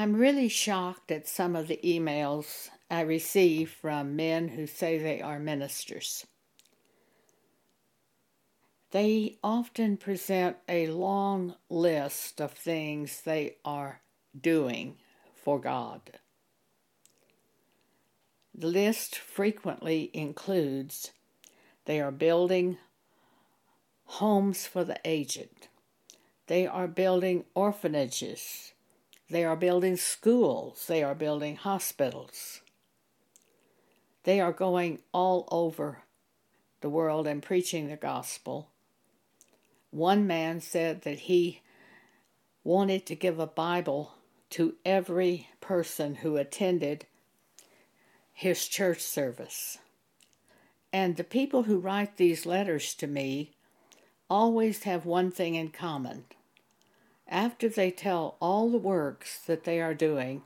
I'm really shocked at some of the emails I receive from men who say they are ministers. They often present a long list of things they are doing for God. The list frequently includes they are building homes for the aged, they are building orphanages, they are building schools, they are building hospitals. They are going all over the world and preaching the gospel one man said that he wanted to give a Bible to every person who attended his church service. And the people who write these letters to me always have one thing in common. After they tell all the works that they are doing,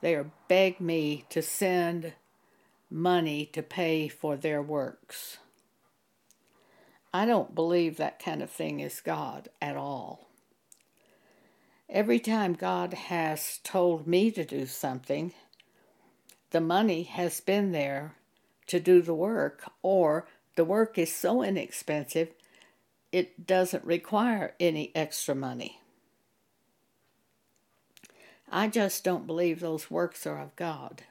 they beg me to send money to pay for their works. I don't believe that kind of thing is God at all. Every time God has told me to do something, the money has been there to do the work, or the work is so inexpensive it doesn't require any extra money. I just don't believe those works are of God.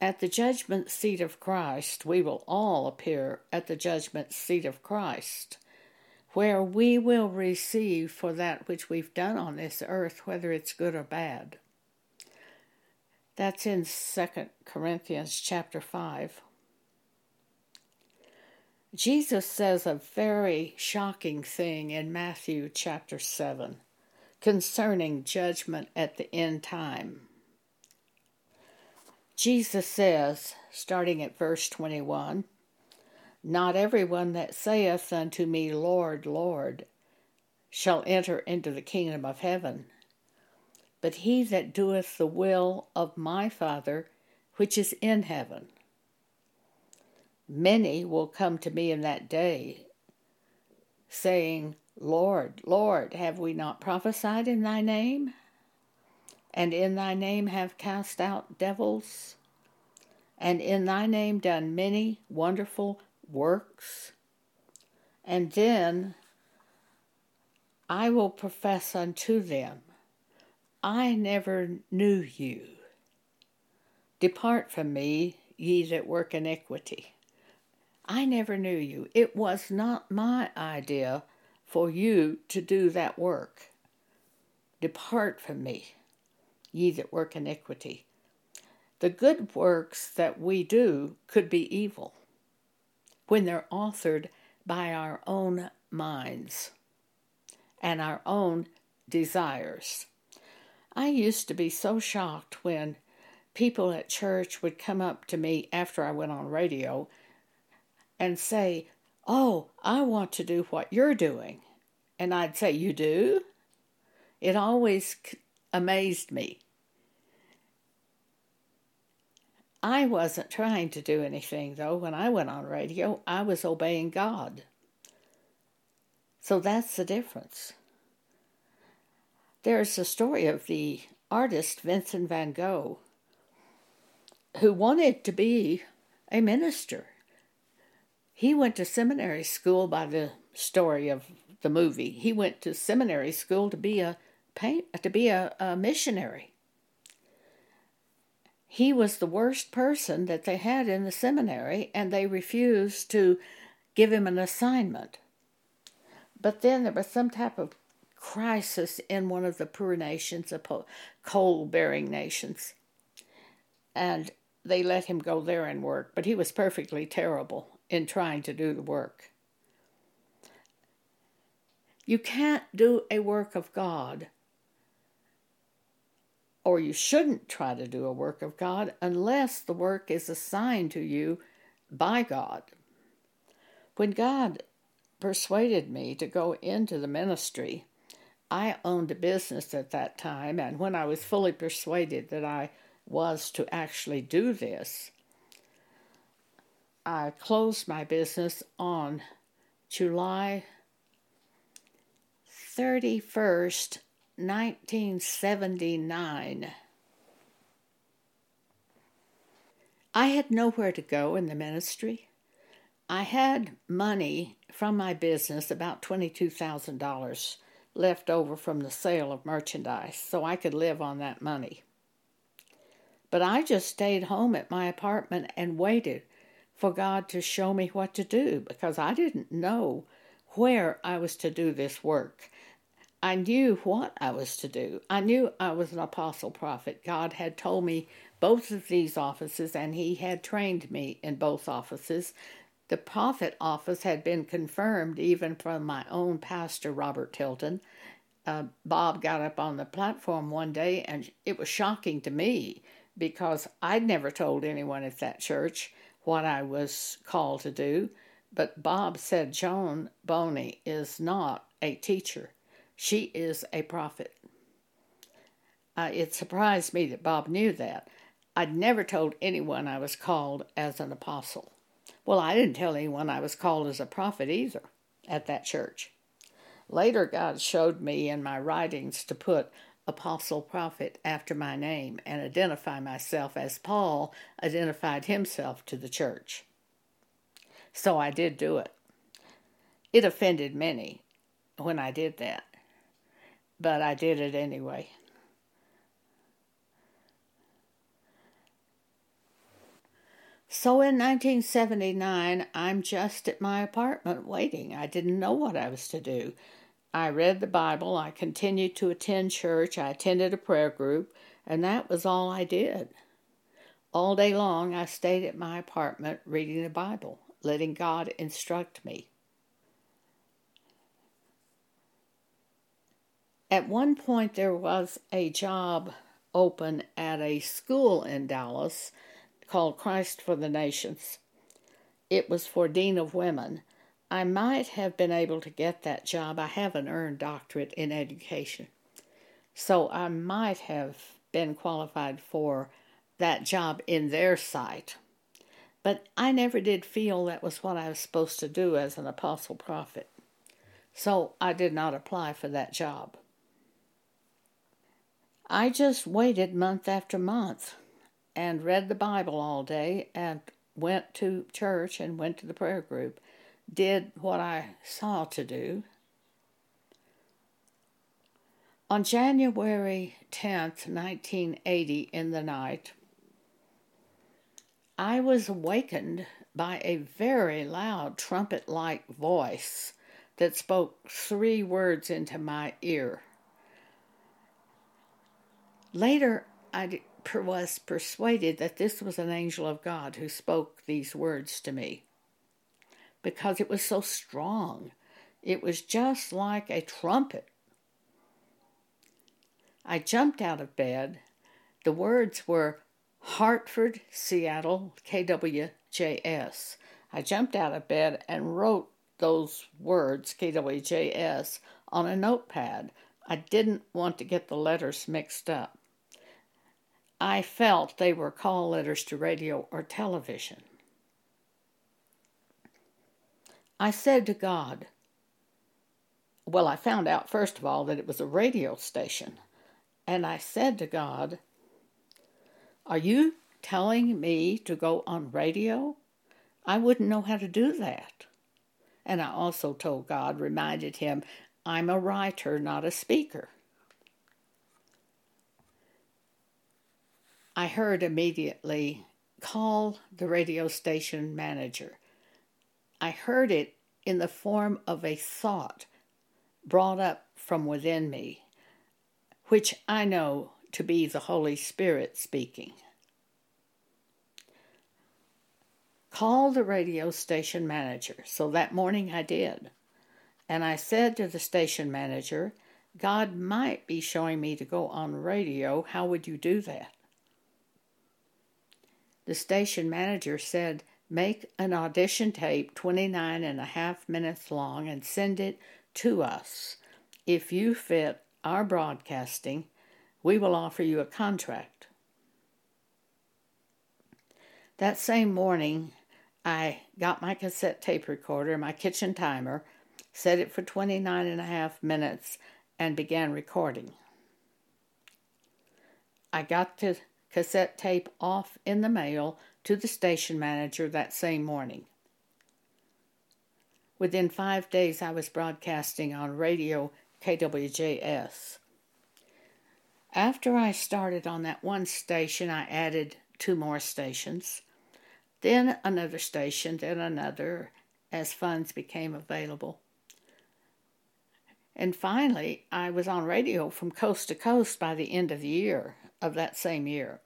At the judgment seat of Christ, we will all appear at the judgment seat of Christ, where we will receive for that which we've done on this earth, whether it's good or bad. That's in 2 Corinthians chapter 5. Jesus says a very shocking thing in Matthew chapter 7 concerning judgment at the end time. Jesus says, starting at verse 21, Not everyone that saith unto me, Lord, Lord, shall enter into the kingdom of heaven, but he that doeth the will of my Father which is in heaven. Many will come to me in that day, saying, Lord, Lord, have we not prophesied in thy name? and in thy name have cast out devils, and in thy name done many wonderful works. And then I will profess unto them, I never knew you. Depart from me, ye that work iniquity. I never knew you. It was not my idea for you to do that work. Depart from me ye that work iniquity. The good works that we do could be evil when they're authored by our own minds and our own desires. I used to be so shocked when people at church would come up to me after I went on radio and say, Oh, I want to do what you're doing. And I'd say, You do? It always amazed me. I wasn't trying to do anything, though. When I went on radio, I was obeying God. So that's the difference. There's a story of the artist Vincent van Gogh who wanted to be a minister. He went to seminary school by the story of the movie. He went to seminary school to be a to be a, a missionary he was the worst person that they had in the seminary, and they refused to give him an assignment. But then there was some type of crisis in one of the poor nations, the coal bearing nations, and they let him go there and work. But he was perfectly terrible in trying to do the work. You can't do a work of God or you shouldn't try to do a work of God unless the work is assigned to you by God. When God persuaded me to go into the ministry, I owned a business at that time, and when I was fully persuaded that I was to actually do this, I closed my business on July 31st 1979, I had nowhere to go in the ministry. I had money from my business, about $22,000 left over from the sale of merchandise, so I could live on that money. But I just stayed home at my apartment and waited for God to show me what to do because I didn't know where I was to do this work. I knew what I was to do. I knew I was an apostle prophet. God had told me both of these offices, and He had trained me in both offices. The prophet office had been confirmed even from my own pastor, Robert Tilton. Uh, Bob got up on the platform one day, and it was shocking to me because I'd never told anyone at that church what I was called to do. But Bob said Joan Boney is not a teacher, she is a prophet. Uh, it surprised me that Bob knew that. I'd never told anyone I was called as an apostle. Well, I didn't tell anyone I was called as a prophet either at that church. Later, God showed me in my writings to put apostle prophet after my name and identify myself as Paul identified himself to the church. So I did do it. It offended many when I did that, but I did it anyway. So in 1979, I'm just at my apartment waiting. I didn't know what I was to do. I read the Bible, I continued to attend church, I attended a prayer group, and that was all I did. All day long, I stayed at my apartment reading the Bible, letting God instruct me. At one point, there was a job open at a school in Dallas called Christ for the Nations. It was for Dean of Women. I might have been able to get that job. I have an earned doctorate in education. So I might have been qualified for that job in their sight. But I never did feel that was what I was supposed to do as an apostle prophet. So I did not apply for that job. I just waited month after month and read the Bible all day and went to church and went to the prayer group, did what I saw to do. On January 10th, 1980, in the night, I was awakened by a very loud trumpet like voice that spoke three words into my ear. Later, I was persuaded that this was an angel of God who spoke these words to me because it was so strong. It was just like a trumpet. I jumped out of bed. The words were Hartford, Seattle, KWJS. I jumped out of bed and wrote those words, KWJS, on a notepad. I didn't want to get the letters mixed up. I felt they were call letters to radio or television. I said to God, well, I found out first of all that it was a radio station. And I said to God, Are you telling me to go on radio? I wouldn't know how to do that. And I also told God, reminded him, I'm a writer, not a speaker. I heard immediately call the radio station manager. I heard it in the form of a thought brought up from within me, which I know to be the Holy Spirit speaking. Call the radio station manager. So that morning I did. And I said to the station manager, God might be showing me to go on radio. How would you do that? The station manager said, Make an audition tape 29 and a half minutes long and send it to us. If you fit our broadcasting, we will offer you a contract. That same morning, I got my cassette tape recorder, my kitchen timer, set it for 29 and a half minutes, and began recording. I got the cassette tape off in the mail to the station manager that same morning. Within five days, I was broadcasting on radio KWJS. After I started on that one station, I added two more stations, then another station, then another, as funds became available. And finally, I was on radio from coast to coast by the end of the year, of that same year.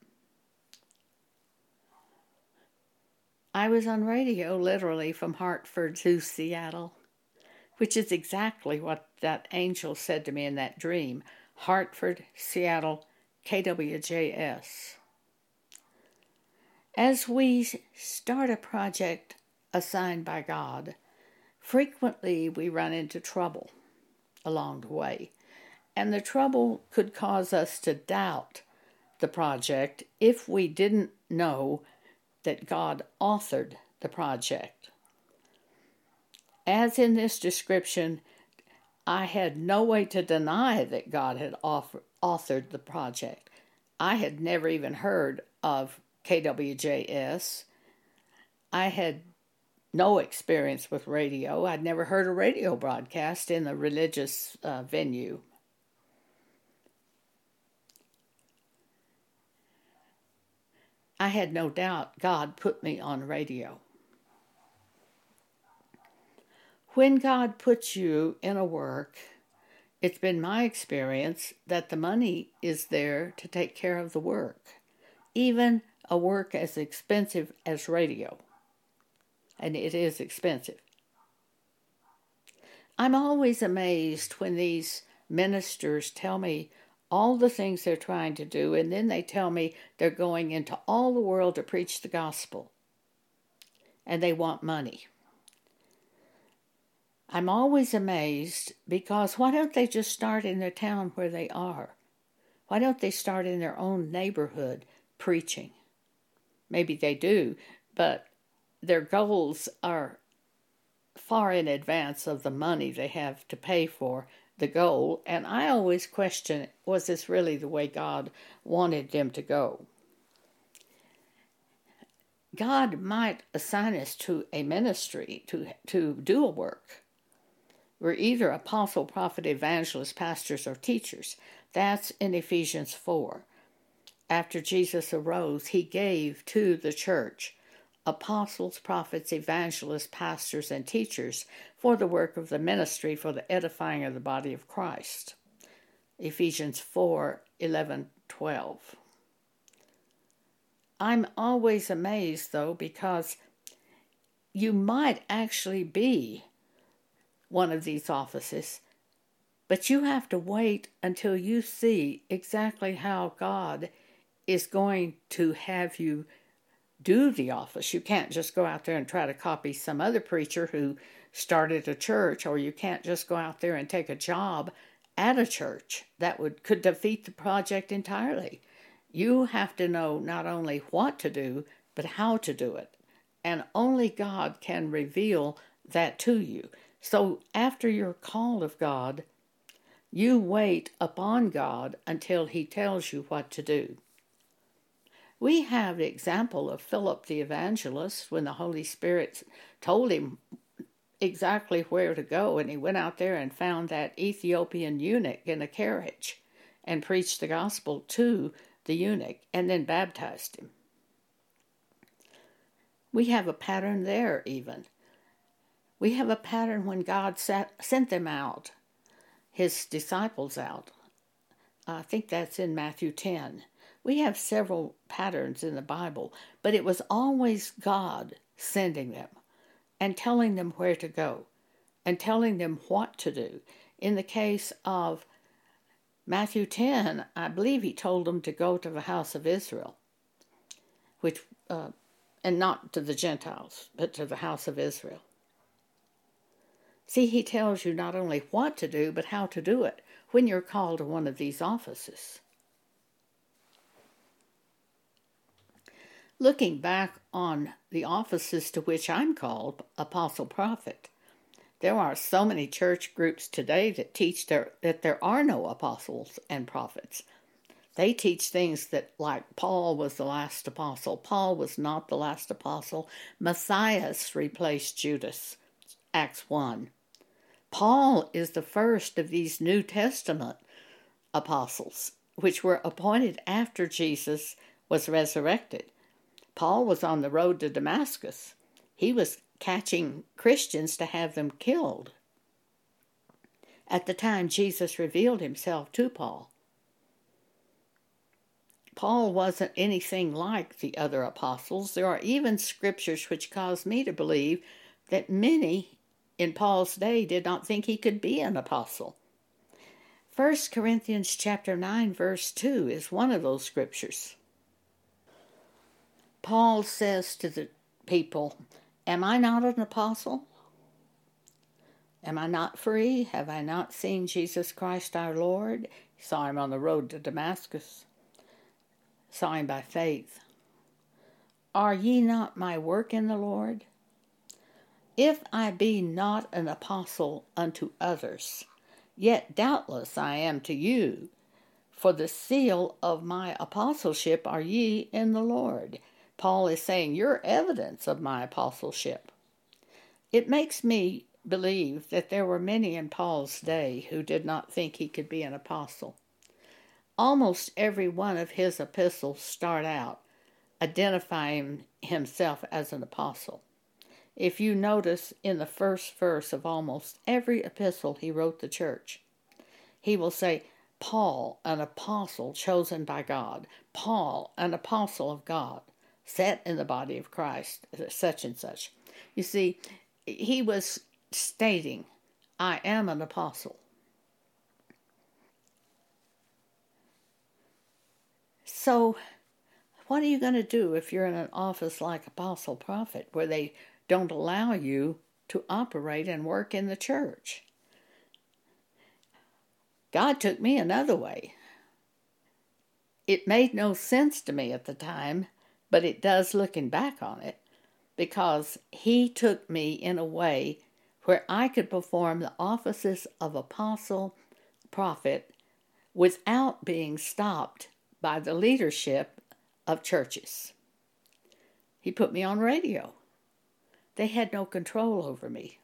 I was on radio literally from Hartford to Seattle, which is exactly what that angel said to me in that dream Hartford, Seattle, KWJS. As we start a project assigned by God, frequently we run into trouble along the way, and the trouble could cause us to doubt the project if we didn't know that God authored the project. As in this description, I had no way to deny that God had offer, authored the project. I had never even heard of KWJS. I had no experience with radio. I'd never heard a radio broadcast in a religious uh, venue. I had no doubt God put me on radio. When God puts you in a work, it's been my experience that the money is there to take care of the work, even a work as expensive as radio. And it is expensive. I'm always amazed when these ministers tell me all the things they're trying to do, and then they tell me they're going into all the world to preach the gospel. And they want money. I'm always amazed because why don't they just start in the town where they are? Why don't they start in their own neighborhood preaching? Maybe they do, but their goals are far in advance of the money they have to pay for the goal, and I always question was this really the way God wanted them to go? God might assign us to a ministry to, to do a work. We're either apostle, prophet, evangelist, pastors, or teachers. That's in Ephesians 4. After Jesus arose, he gave to the church apostles, prophets, evangelists, pastors, and teachers for the work of the ministry for the edifying of the body of Christ. Ephesians 4 11 12. I'm always amazed, though, because you might actually be one of these offices, but you have to wait until you see exactly how God is going to have you do the office. You can't just go out there and try to copy some other preacher who started a church, or you can't just go out there and take a job at a church. That would could defeat the project entirely. You have to know not only what to do, but how to do it. And only God can reveal that to you. So after you're called of God, you wait upon God until He tells you what to do. We have the example of Philip the evangelist when the Holy Spirit told him exactly where to go, and he went out there and found that Ethiopian eunuch in a carriage and preached the gospel to the eunuch and then baptized him. We have a pattern there, even. We have a pattern when God sent them out, his disciples out. I think that's in Matthew 10. We have several patterns in the Bible, but it was always God sending them and telling them where to go and telling them what to do. In the case of Matthew 10, I believe he told them to go to the house of Israel, which, uh, and not to the Gentiles, but to the house of Israel. See, he tells you not only what to do, but how to do it when you're called to one of these offices. Looking back on the offices to which I'm called, apostle prophet, there are so many church groups today that teach there, that there are no apostles and prophets. They teach things that, like Paul was the last apostle. Paul was not the last apostle. Matthias replaced Judas, Acts 1. Paul is the first of these New Testament apostles, which were appointed after Jesus was resurrected. Paul was on the road to Damascus. He was catching Christians to have them killed. At the time Jesus revealed himself to Paul. Paul wasn't anything like the other apostles. There are even scriptures which cause me to believe that many in Paul's day did not think he could be an apostle. 1 Corinthians chapter 9 verse 2 is one of those scriptures. Paul says to the people, Am I not an apostle? Am I not free? Have I not seen Jesus Christ our Lord? He saw him on the road to Damascus saw him by faith. Are ye not my work in the Lord? If I be not an apostle unto others, yet doubtless I am to you, for the seal of my apostleship are ye in the Lord. Paul is saying, You're evidence of my apostleship. It makes me believe that there were many in Paul's day who did not think he could be an apostle. Almost every one of his epistles start out identifying himself as an apostle. If you notice in the first verse of almost every epistle he wrote the church, he will say, Paul, an apostle chosen by God, Paul, an apostle of God, set in the body of Christ, uh, such and such. You see, he was stating, I am an apostle. So, what are you going to do if you're in an office like Apostle Prophet where they don't allow you to operate and work in the church? God took me another way. It made no sense to me at the time, but it does looking back on it because He took me in a way where I could perform the offices of apostle, prophet, without being stopped by the leadership of churches. He put me on radio. They had no control over me.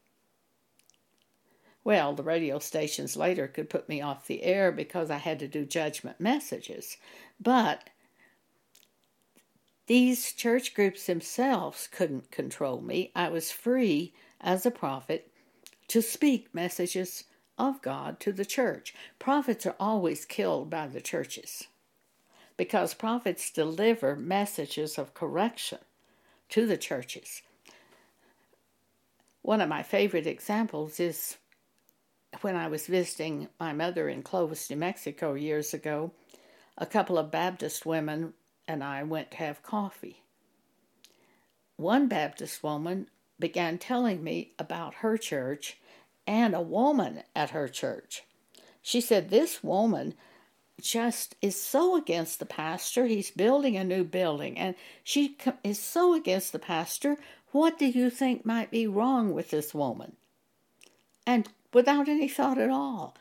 Well, the radio stations later could put me off the air because I had to do judgment messages. But these church groups themselves couldn't control me. I was free as a prophet to speak messages of God to the church. Prophets are always killed by the churches because prophets deliver messages of correction to the churches. One of my favorite examples is when I was visiting my mother in Clovis, New Mexico years ago. A couple of Baptist women and I went to have coffee. One Baptist woman began telling me about her church and a woman at her church. She said this woman just is so against the pastor. He's building a new building, and she is so against the pastor. What do you think might be wrong with this woman? And without any thought at all,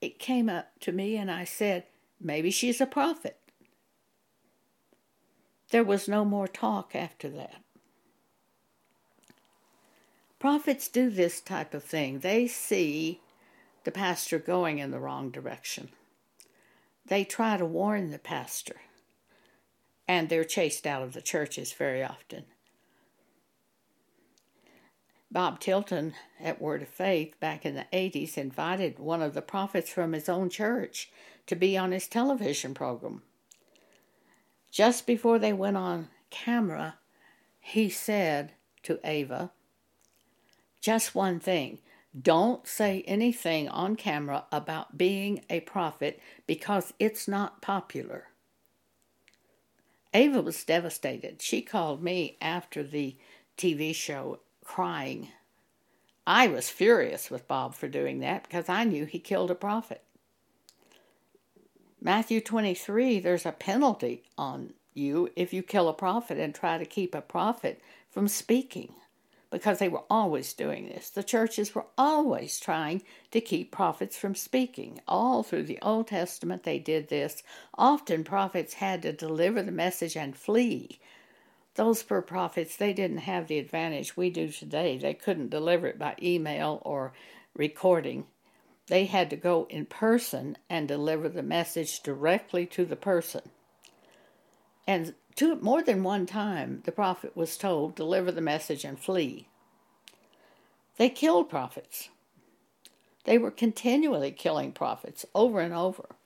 it came up to me, and I said, Maybe she's a prophet. There was no more talk after that. Prophets do this type of thing. They see the pastor going in the wrong direction they try to warn the pastor, and they're chased out of the churches very often. Bob Tilton at Word of Faith back in the 80s invited one of the prophets from his own church to be on his television program. Just before they went on camera, he said to Ava, Just one thing don't say anything on camera about being a prophet because it's not popular. Ava was devastated. She called me after the TV show crying. I was furious with Bob for doing that because I knew he killed a prophet. Matthew 23, there's a penalty on you if you kill a prophet and try to keep a prophet from speaking. because they were always doing this. The churches were always trying to keep prophets from speaking. All through the Old Testament, they did this. Often, prophets had to deliver the message and flee. Those poor prophets, they didn't have the advantage we do today. They couldn't deliver it by email or recording. They had to go in person and deliver the message directly to the person. And Two, more than one time, the prophet was told, deliver the message and flee. They killed prophets. They were continually killing prophets over and over.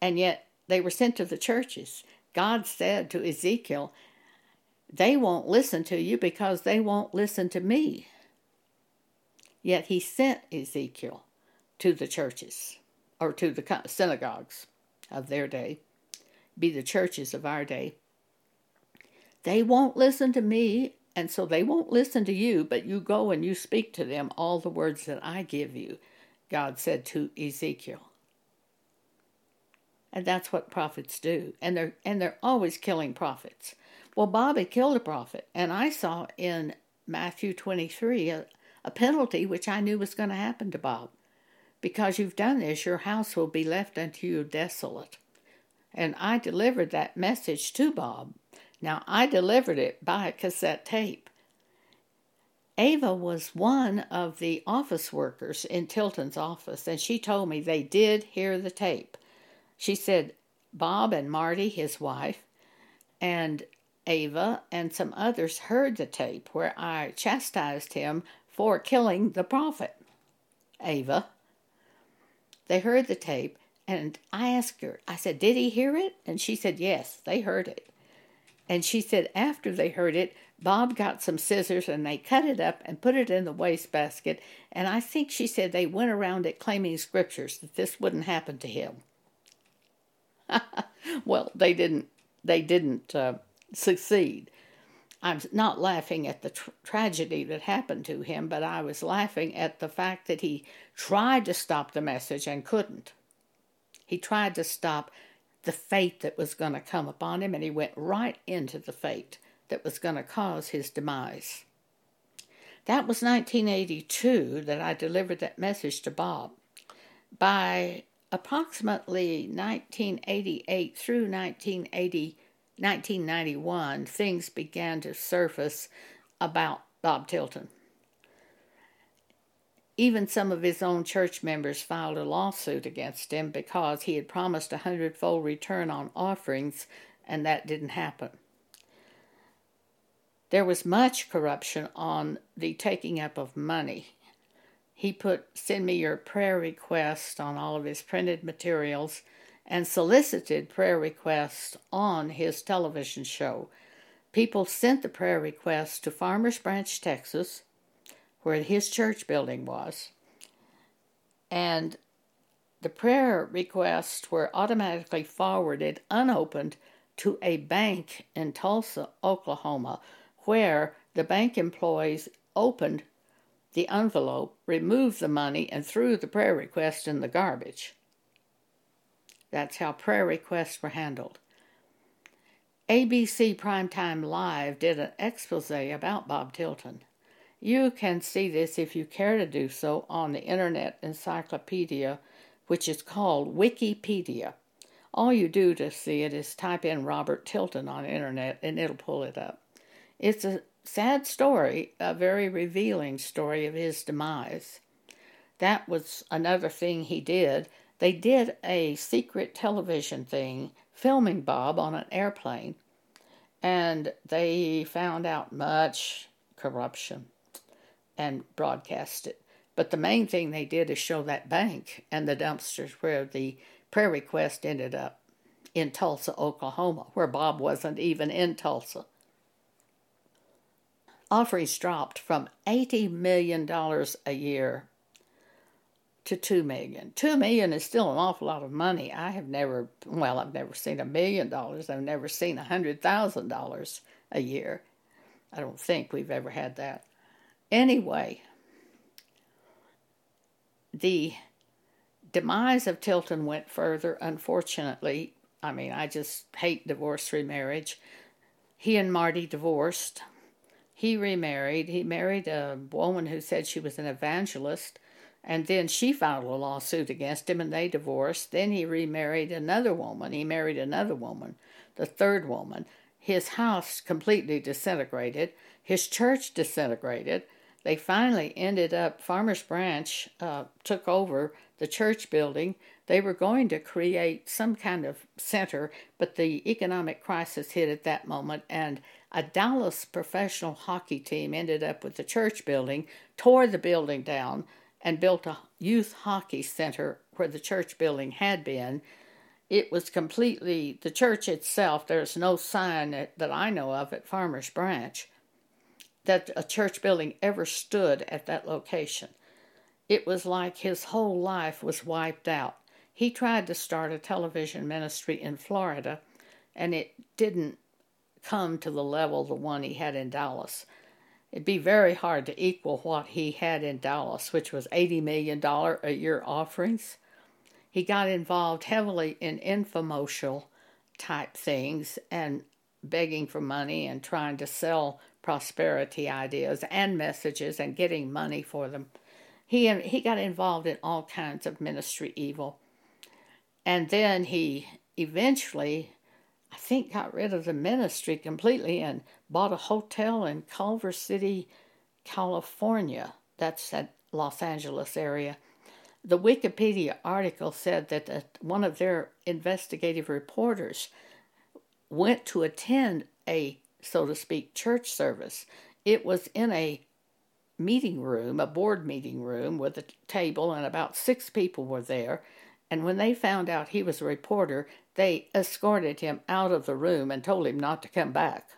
And yet they were sent to the churches. God said to Ezekiel, They won't listen to you because they won't listen to me. Yet he sent Ezekiel to the churches or to the synagogues of their day, be the churches of our day. They won't listen to me, and so they won't listen to you, but you go and you speak to them all the words that I give you, God said to Ezekiel. And that's what prophets do. And they're and they're always killing prophets. Well, Bobby killed a prophet, and I saw in Matthew 23 a, a penalty which I knew was going to happen to Bob. Because you've done this, your house will be left unto you desolate. And I delivered that message to Bob now, I delivered it by cassette tape. Ava was one of the office workers in Tilton's office, and she told me they did hear the tape. She said Bob and Marte, his wife, and Ava and some others heard the tape where I chastised him for killing the prophet. Ava. They heard the tape, and I asked her, I said, Did he hear it? And she said, Yes, they heard it. And she said after they heard it, Bob got some scissors and they cut it up and put it in the wastebasket. And I think she said they went around it claiming scriptures that this wouldn't happen to him. well, they didn't. They didn't uh, succeed. I'm not laughing at the tra- tragedy that happened to him, but I was laughing at the fact that he tried to stop the message and couldn't. He tried to stop the fate that was going to come upon him, and he went right into the fate that was going to cause his demise. That was 1982 that I delivered that message to Bob. By approximately 1988 through 1980, 1991, things began to surface about Bob Tilton. Even some of his own church members filed a lawsuit against him because he had promised a hundredfold return on offerings, and that didn't happen. There was much corruption on the taking up of money. He put send me your prayer request on all of his printed materials and solicited prayer requests on his television show. People sent the prayer requests to Farmers Branch, Texas, where his church building was. And the prayer requests were automatically forwarded unopened to a bank in Tulsa, Oklahoma, where the bank employees opened the envelope, removed the money, and threw the prayer request in the garbage. That's how prayer requests were handled. ABC Primetime Live did an expose about Bob Tilton. You can see this if you care to do so on the Internet Encyclopedia, which is called Wikipedia. All you do to see it is type in Robert Tilton on the Internet and it'll pull it up. It's a sad story, a very revealing story of his demise. That was another thing he did. They did a secret television thing filming Bob on an airplane, and they found out much corruption and broadcast it. But the main thing they did is show that bank and the dumpsters where the prayer request ended up in Tulsa, Oklahoma, where Bob wasn't even in Tulsa. Offerings dropped from $80 million a year to two million. Two million is still an awful lot of money. I have never, well, I've never seen a million dollars. I've never seen a hundred thousand dollars a year. I don't think we've ever had that. Anyway, the demise of Tilton went further, unfortunately. I mean, I just hate divorce remarriage. He and Marte divorced. he remarried. He married a woman who said she was an evangelist, and then she filed a lawsuit against him and they divorced. Then he remarried another woman. He married another woman, the third woman. His house completely disintegrated, his church disintegrated. They finally ended up, Farmers Branch uh, took over the church building. They were going to create some kind of center, but the economic crisis hit at that moment, and a Dallas professional hockey team ended up with the church building, tore the building down, and built a youth hockey center where the church building had been. It was completely, the church itself, there's no sign that, that I know of at Farmers Branch that a church building ever stood at that location. It was like his whole life was wiped out. He tried to start a television ministry in Florida, and it didn't come to the level the one he had in Dallas. It'd be very hard to equal what he had in Dallas, which was $80 million a year offerings. He got involved heavily in infomercial type things and begging for money and trying to sell prosperity ideas and messages and getting money for them. He, he got involved in all kinds of ministry evil. And then he eventually, I think, got rid of the ministry completely and bought a hotel in Culver City, California. That's at Los Angeles area. The Wikipedia article said that one of their investigative reporters went to attend a, so to speak, church service. It was in a meeting room, a board meeting room with a table, and about six people were there. And when they found out he was a reporter, they escorted him out of the room and told him not to come back.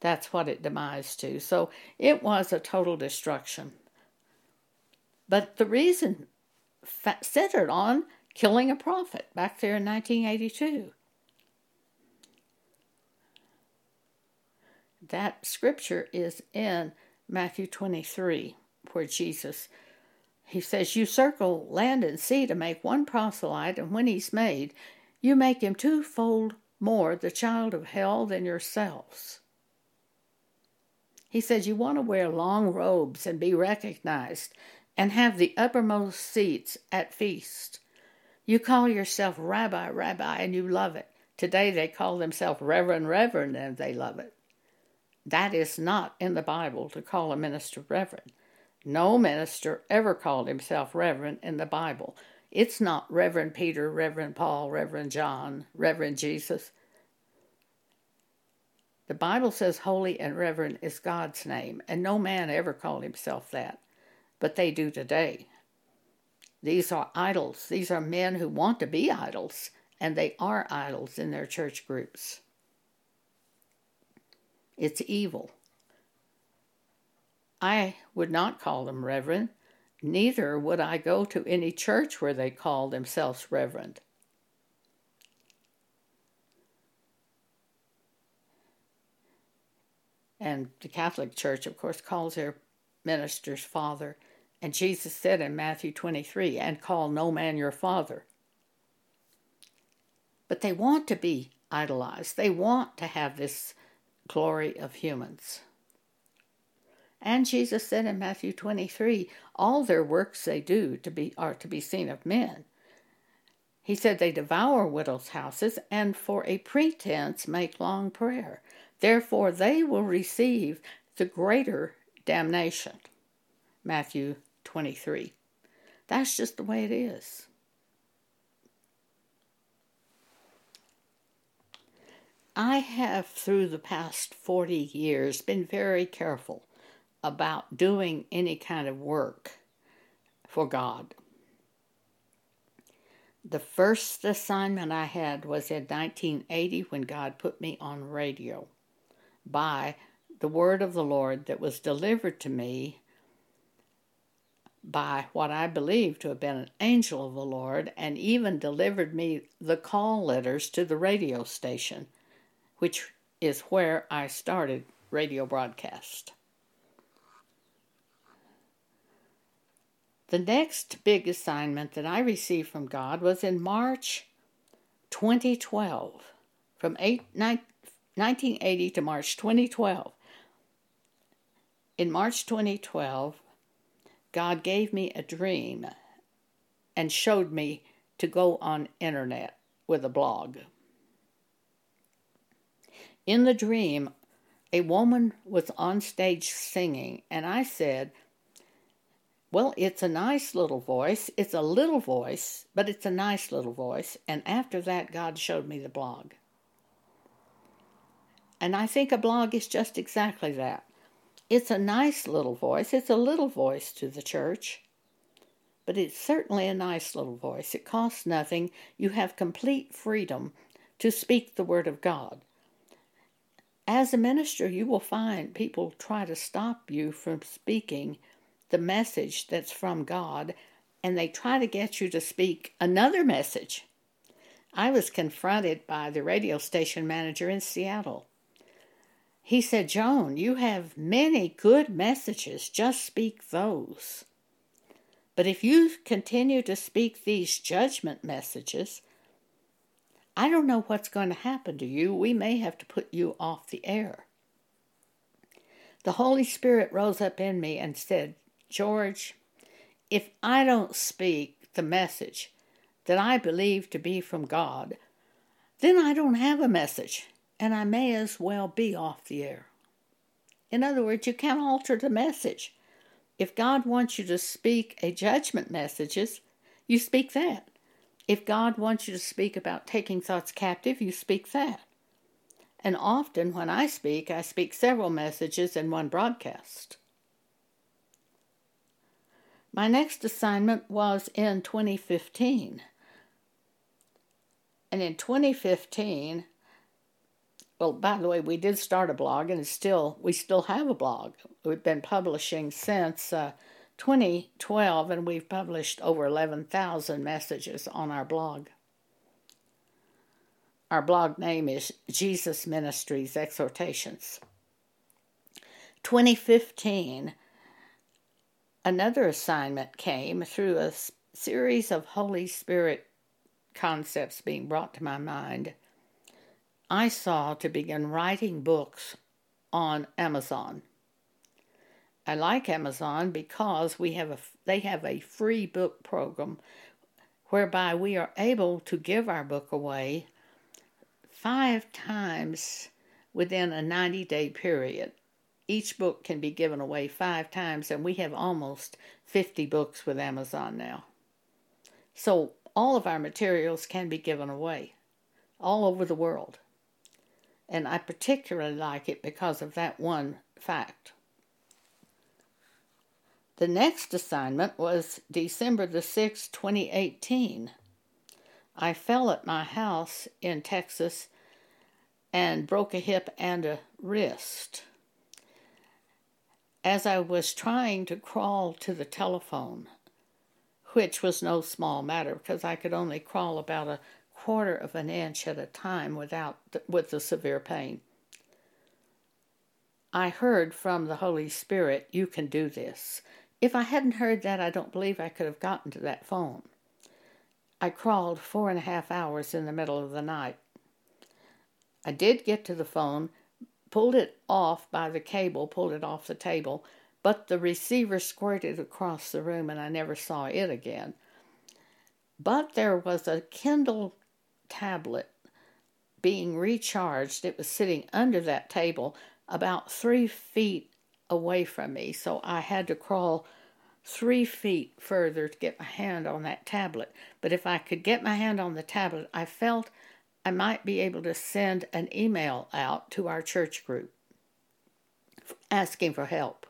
That's what it demised to. So it was a total destruction. But the reason centered on killing a prophet back there in 1982. That scripture is in Matthew 23, where Jesus he says, You circle land and sea to make one proselyte, and when he's made, you make him twofold more the child of hell than yourselves. He says, You want to wear long robes and be recognized and have the uppermost seats at feast. You call yourself Rabbi, Rabbi, and you love it. Today they call themselves Reverend, Reverend, and they love it. That is not in the Bible to call a minister Reverend. No minister ever called himself Reverend in the Bible. It's not Reverend Peter, Reverend Paul, Reverend John, Reverend Jesus. The Bible says holy and reverend is God's name, and no man ever called himself that, but they do today. These are idols. These are men who want to be idols, and they are idols in their church groups. It's evil. I would not call them reverend, neither would I go to any church where they call themselves reverend. And the Catholic Church, of course, calls their ministers father. And Jesus said in Matthew 23, and call no man your father. But they want to be idolized. They want to have this glory of humans. And Jesus said in Matthew 23, all their works they do to be are to be seen of men. He said they devour widows' houses and for a pretense make long prayer. Therefore they will receive the greater damnation. Matthew 23. That's just the way it is. I have, through the past 40 years, been very careful about doing any kind of work for God. The first assignment I had was in 1980 when God put me on radio by the word of the Lord that was delivered to me by what I believe to have been an angel of the Lord, and even delivered me the call letters to the radio station, which is where I started radio broadcast. The next big assignment that I received from God was in March 2012. From 8, 9, 1980 to March 2012, In March 2012, God gave me a dream and showed me to go on internet with a blog. In the dream, a woman was on stage singing, and I said, Well, it's a nice little voice. It's a little voice, but it's a nice little voice. And after that, God showed me the blog. And I think a blog is just exactly that. It's a nice little voice. It's a little voice to the church, but it's certainly a nice little voice. It costs nothing. You have complete freedom to speak the Word of God as a minister, you will find people try to stop you from speaking the message that's from God, and they try to get you to speak another message. I was confronted by the radio station manager in Seattle. He said, Joan, you have many good messages, just speak those. But if you continue to speak these judgment messages, I don't know what's going to happen to you. We may have to put you off the air. The Holy Spirit rose up in me and said, George, if I don't speak the message that I believe to be from God, then I don't have a message, and I may as well be off the air. In other words, you can't alter the message. If God wants you to speak a judgment messages, you speak that. If God wants you to speak about taking thoughts captive, you speak that. And often when I speak, I speak several messages in one broadcast. My next assignment was in 2015. And in 2015, well, by the way, we did start a blog, and still we still have a blog. We've been publishing since uh, 2012, and we've published over 11,000 messages on our blog. Our blog name is Jesus Ministries Exhortations. 2015, another assignment came through a series of Holy Spirit concepts being brought to my mind. I saw to begin writing books on Amazon. I like Amazon because we have a they have a free book program whereby we are able to give our book away five times within a 90 day period. Each book can be given away five times, and we have almost 50 books with Amazon now. So all of our materials can be given away all over the world. And I particularly like it because of that one fact. The next assignment was December the 6th, 2018. I fell at my house in Texas and broke a hip and a wrist. As I was trying to crawl to the telephone, which was no small matter because I could only crawl about a quarter of an inch at a time without with the severe pain. I heard from the Holy Spirit, You can do this. If I hadn't heard that, I don't believe I could have gotten to that phone. I crawled four and a half hours in the middle of the night. I did get to the phone, pulled it off by the cable, pulled it off the table, but the receiver squirted across the room and I never saw it again. But there was a Kindle tablet being recharged. It was sitting under that table about three feet away from me, so I had to crawl three feet further to get my hand on that tablet. But if I could get my hand on the tablet, I felt I might be able to send an email out to our church group asking for help.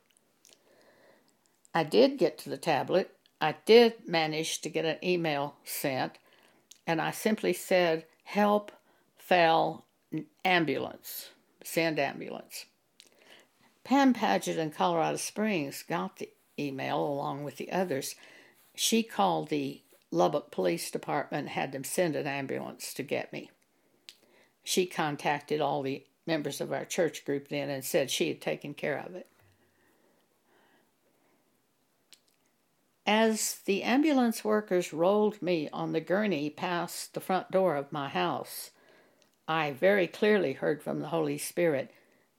I did get to the tablet. I did manage to get an email sent, and I simply said, Help, fell, ambulance, send ambulance. Pam Paget in Colorado Springs got the email along with the others. She called the Lubbock Police Department, had them send an ambulance to get me. She contacted all the members of our church group then and said she had taken care of it. As the ambulance workers rolled me on the gurney past the front door of my house, I very clearly heard from the Holy Spirit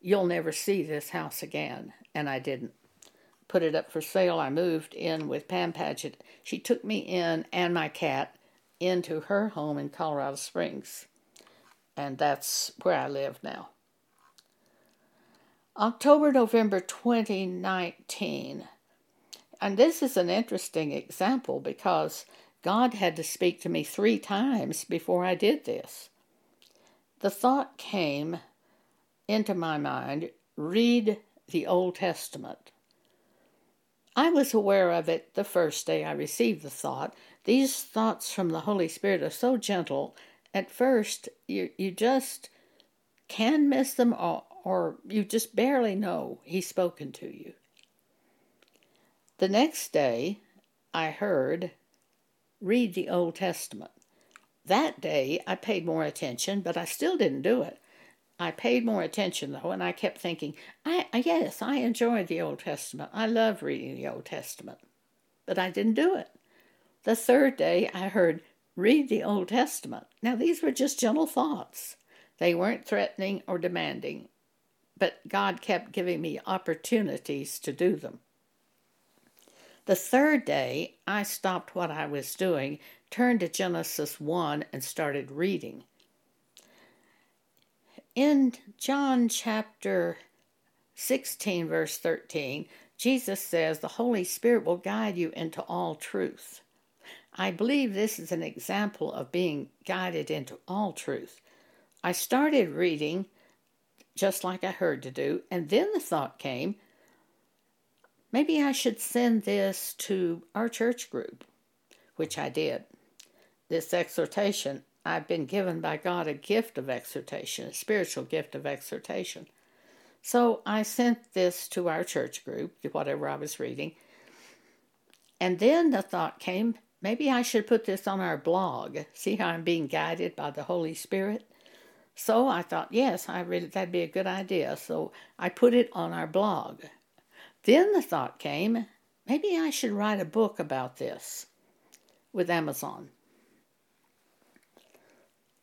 You'll never see this house again. And I didn't. put it up for sale, I moved in with Pam Paget. She took me in and my cat into her home in Colorado Springs. And that's where I live now. October, November 2019. And this is an interesting example because God had to speak to me three times before I did this. The thought came into my mind read the Old Testament. I was aware of it the first day I received the thought. These thoughts from the Holy Spirit are so gentle. At first, you, you just can miss them or, or you just barely know He's spoken to you. The next day, I heard, read the Old Testament. That day, I paid more attention, but I still didn't do it. I paid more attention though, and I kept thinking, I, yes, I enjoy the Old Testament. I love reading the Old Testament. But I didn't do it. The third day, I heard, read the Old Testament. Now, these were just gentle thoughts. They weren't threatening or demanding, but God kept giving me opportunities to do them. The third day, I stopped what I was doing, turned to Genesis 1, and started reading. In John chapter 16, verse 13, Jesus says, The Holy Spirit will guide you into all truth. I believe this is an example of being guided into all truth. I started reading just like I heard to do, and then the thought came maybe I should send this to our church group, which I did. This exhortation I've been given by God a gift of exhortation, a spiritual gift of exhortation. So I sent this to our church group, whatever I was reading. And then the thought came maybe I should put this on our blog. See how I'm being guided by the Holy Spirit? So I thought, yes, I really that'd be a good idea. So I put it on our blog. Then the thought came, maybe I should write a book about this with Amazon.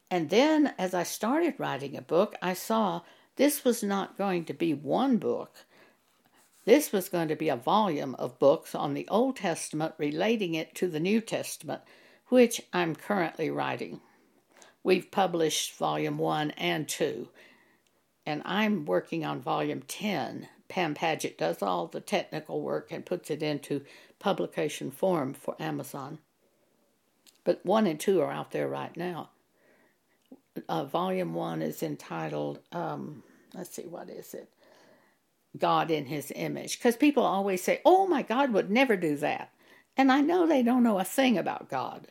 And then, as I started writing a book, I saw this was not going to be one book. This was going to be a volume of books on the Old Testament relating it to the New Testament, which I'm currently writing. We've published volume 1 and 2, and I'm working on volume 10. Pam Paget does all the technical work and puts it into publication form for Amazon. But 1 and 2 are out there right now uh, volume one is entitled, um, let's see, what is it? God in His image. Because people always say, oh, my God would never do that. And I know they don't know a thing about God.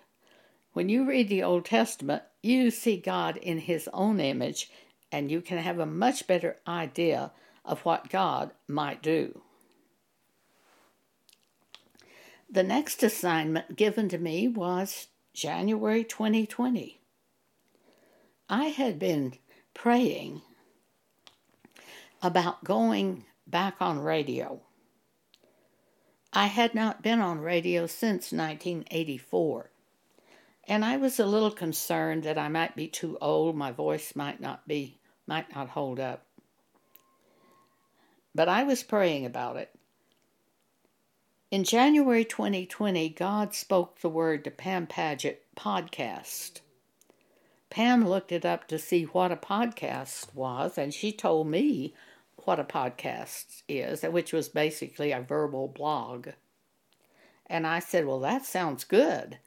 When you read the Old Testament, you see God in His own image, and you can have a much better idea of what God might do. The next assignment given to me was January 2020. I had been praying about going back on radio. I had not been on radio since 1984, and I was a little concerned that I might be too old, my voice might not be might not hold up. But I was praying about it. In January 2020, God spoke the word to Pam Paget podcast. Pam looked it up to see what a podcast was, and she told me what a podcast is, which was basically a verbal blog. And I said, Well, that sounds good.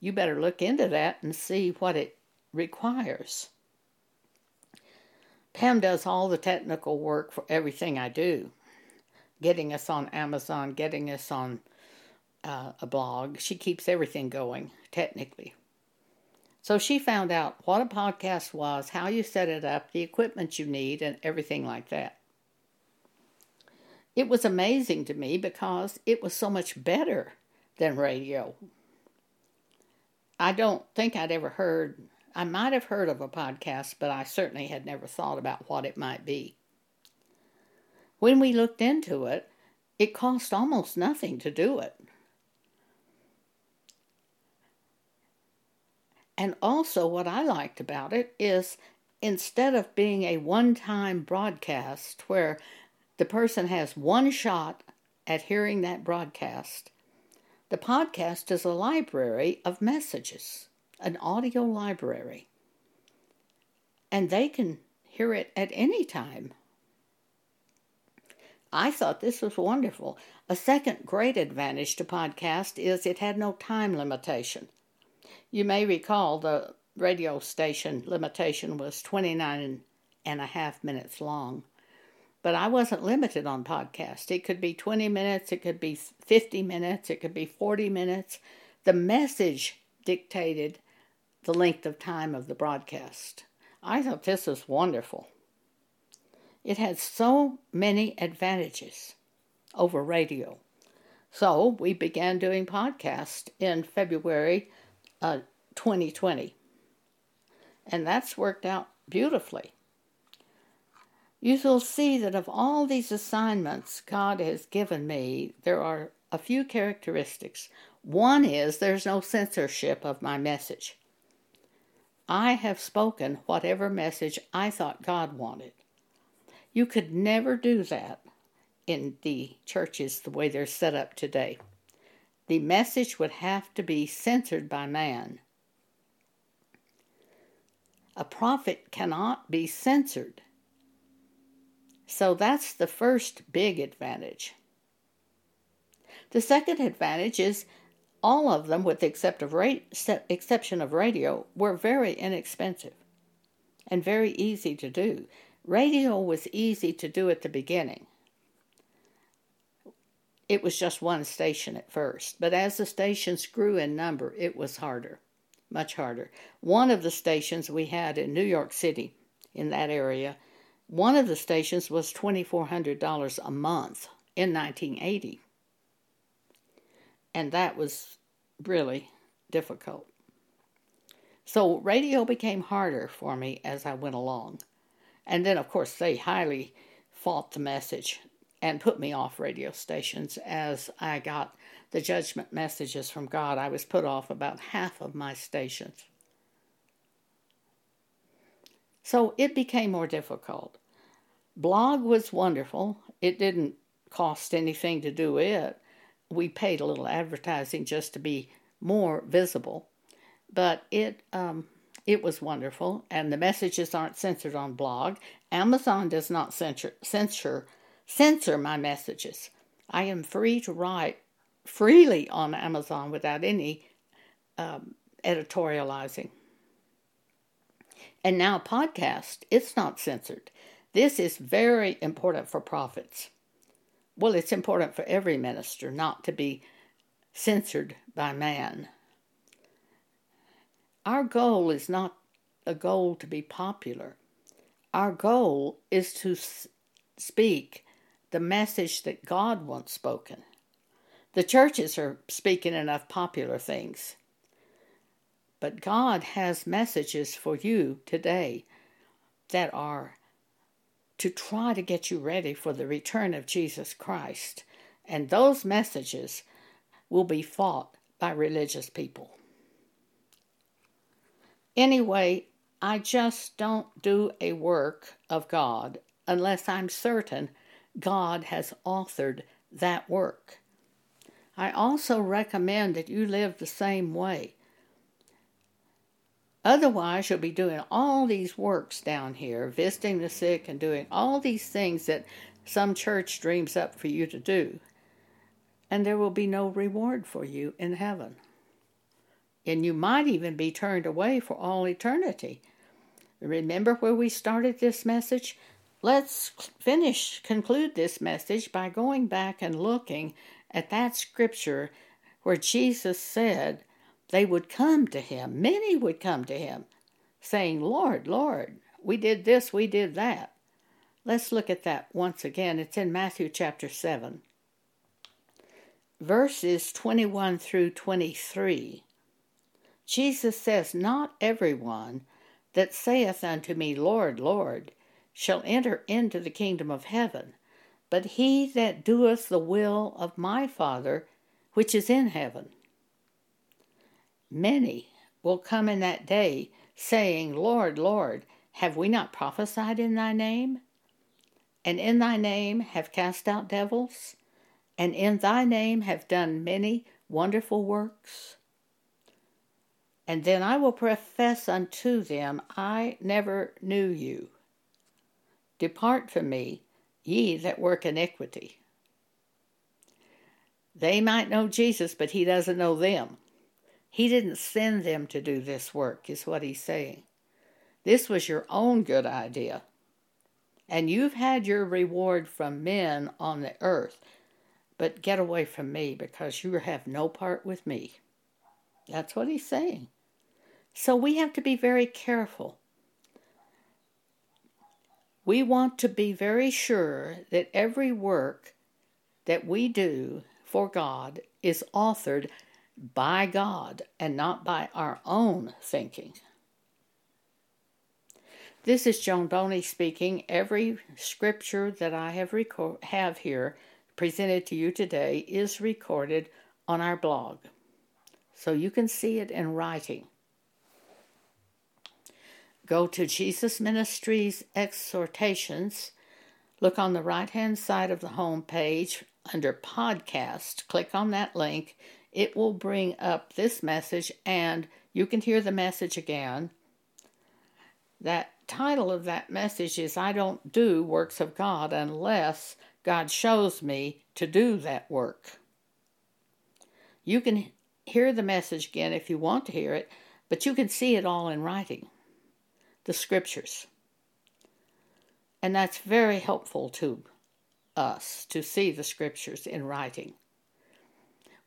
You better look into that and see what it requires. Pam does all the technical work for everything I do, getting us on Amazon, getting us on uh, a blog. She keeps everything going technically. So she found out what a podcast was, how you set it up, the equipment you need, and everything like that. It was amazing to me because it was so much better than radio. I don't think I'd ever heard, I might have heard of a podcast, but I certainly had never thought about what it might be. When we looked into it, it cost almost nothing to do it. And also, what I liked about it is instead of being a one time broadcast where the person has one shot at hearing that broadcast. The podcast is a library of messages, an audio library. And they can hear it at any time. I thought this was wonderful. A second great advantage to podcast is it had no time limitation. You may recall the radio station limitation was 29 and a half minutes long. But I wasn't limited on podcast. It could be 20 minutes, it could be 50 minutes, it could be 40 minutes. The message dictated the length of time of the broadcast. I thought this was wonderful. It had so many advantages over radio. So we began doing podcasts in February uh, 2020. And that's worked out beautifully you shall see that of all these assignments God has given me, there are a few characteristics. One is there's no censorship of my message. I have spoken whatever message I thought God wanted. You could never do that in the churches the way they're set up today. The message would have to be censored by man. A prophet cannot be censored. So that's the first big advantage. The second advantage is all of them, with the exception of radio, were very inexpensive and very easy to do. Radio was easy to do at the beginning. It was just one station at first, but as the stations grew in number, it was harder, much harder. One of the stations we had in New York City, in that area, one of the stations was $2,400 a month in 1980. And that was really difficult. So radio became harder for me as I went along. And then, of course, they highly fought the message and put me off radio stations as I got the judgment messages from God. I was put off about half of my stations. So it became more difficult. Blog was wonderful. It didn't cost anything to do it. We paid a little advertising just to be more visible, but it um, it was wonderful. And the messages aren't censored on blog. Amazon does not censor censor censor my messages. I am free to write freely on Amazon without any um, editorializing. And now, podcast, it's not censored. This is very important for prophets. Well, it's important for every minister not to be censored by man. Our goal is not a goal to be popular. Our goal is to speak the message that God wants spoken. The churches are speaking enough popular things. But God has messages for you today that are to try to get you ready for the return of Jesus Christ. And those messages will be fought by religious people. Anyway, I just don't do a work of God unless I'm certain God has authored that work. I also recommend that you live the same way. Otherwise, you'll be doing all these works down here, visiting the sick and doing all these things that some church dreams up for you to do. And there will be no reward for you in heaven. And you might even be turned away for all eternity. Remember where we started this message? Let's finish, conclude this message by going back and looking at that scripture where Jesus said, they would come to him. Many would come to him, saying, Lord, Lord, we did this, we did that. Let's look at that once again. It's in Matthew chapter 7, verses 21 through 23. Jesus says, Not everyone that saith unto me, Lord, Lord, shall enter into the kingdom of heaven, but he that doeth the will of my Father which is in heaven. Many will come in that day, saying, Lord, Lord, have we not prophesied in thy name? And in thy name have cast out devils? and in thy name have done many wonderful works? And then I will profess unto them, I never knew you. Depart from me, ye that work iniquity. They might know Jesus, but he doesn't know them. He didn't send them to do this work, is what he's saying. This was your own good idea. And you've had your reward from men on the earth, but get away from me because you have no part with me. That's what he's saying. So we have to be very careful. We want to be very sure that every work that we do for God is authored by God and not by our own thinking. This is Joan Boney speaking. Every scripture that I have have here presented to you today is recorded on our blog, so you can see it in writing. Go to Jesus Ministries Exhortations. Look on the right hand side of the home page under podcast. Click on that link. It will bring up this message and you can hear the message again. That title of that message is I don't do works of God unless God shows me to do that work. You can hear the message again if you want to hear it, but you can see it all in writing the scriptures. And that's very helpful to us to see the scriptures in writing.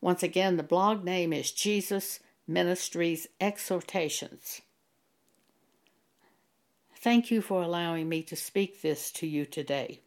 Once again, the blog name is Jesus Ministries Exhortations. Thank you for allowing me to speak this to you today.